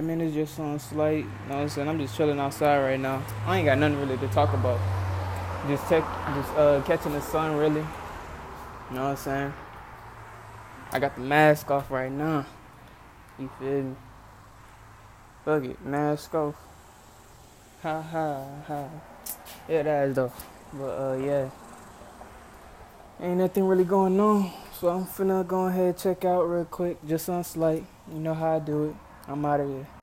Man, it's just on slight. You know what I'm saying? I'm just chilling outside right now. I ain't got nothing really to talk about. Just tech, just uh, catching the sun really. You know what I'm saying? I got the mask off right now. You feel me? Fuck it, mask off. Ha ha ha. Yeah, that is though. But uh, yeah. Ain't nothing really going on. So I'm finna go ahead check out real quick, just on slight. You know how I do it. I'm out of here.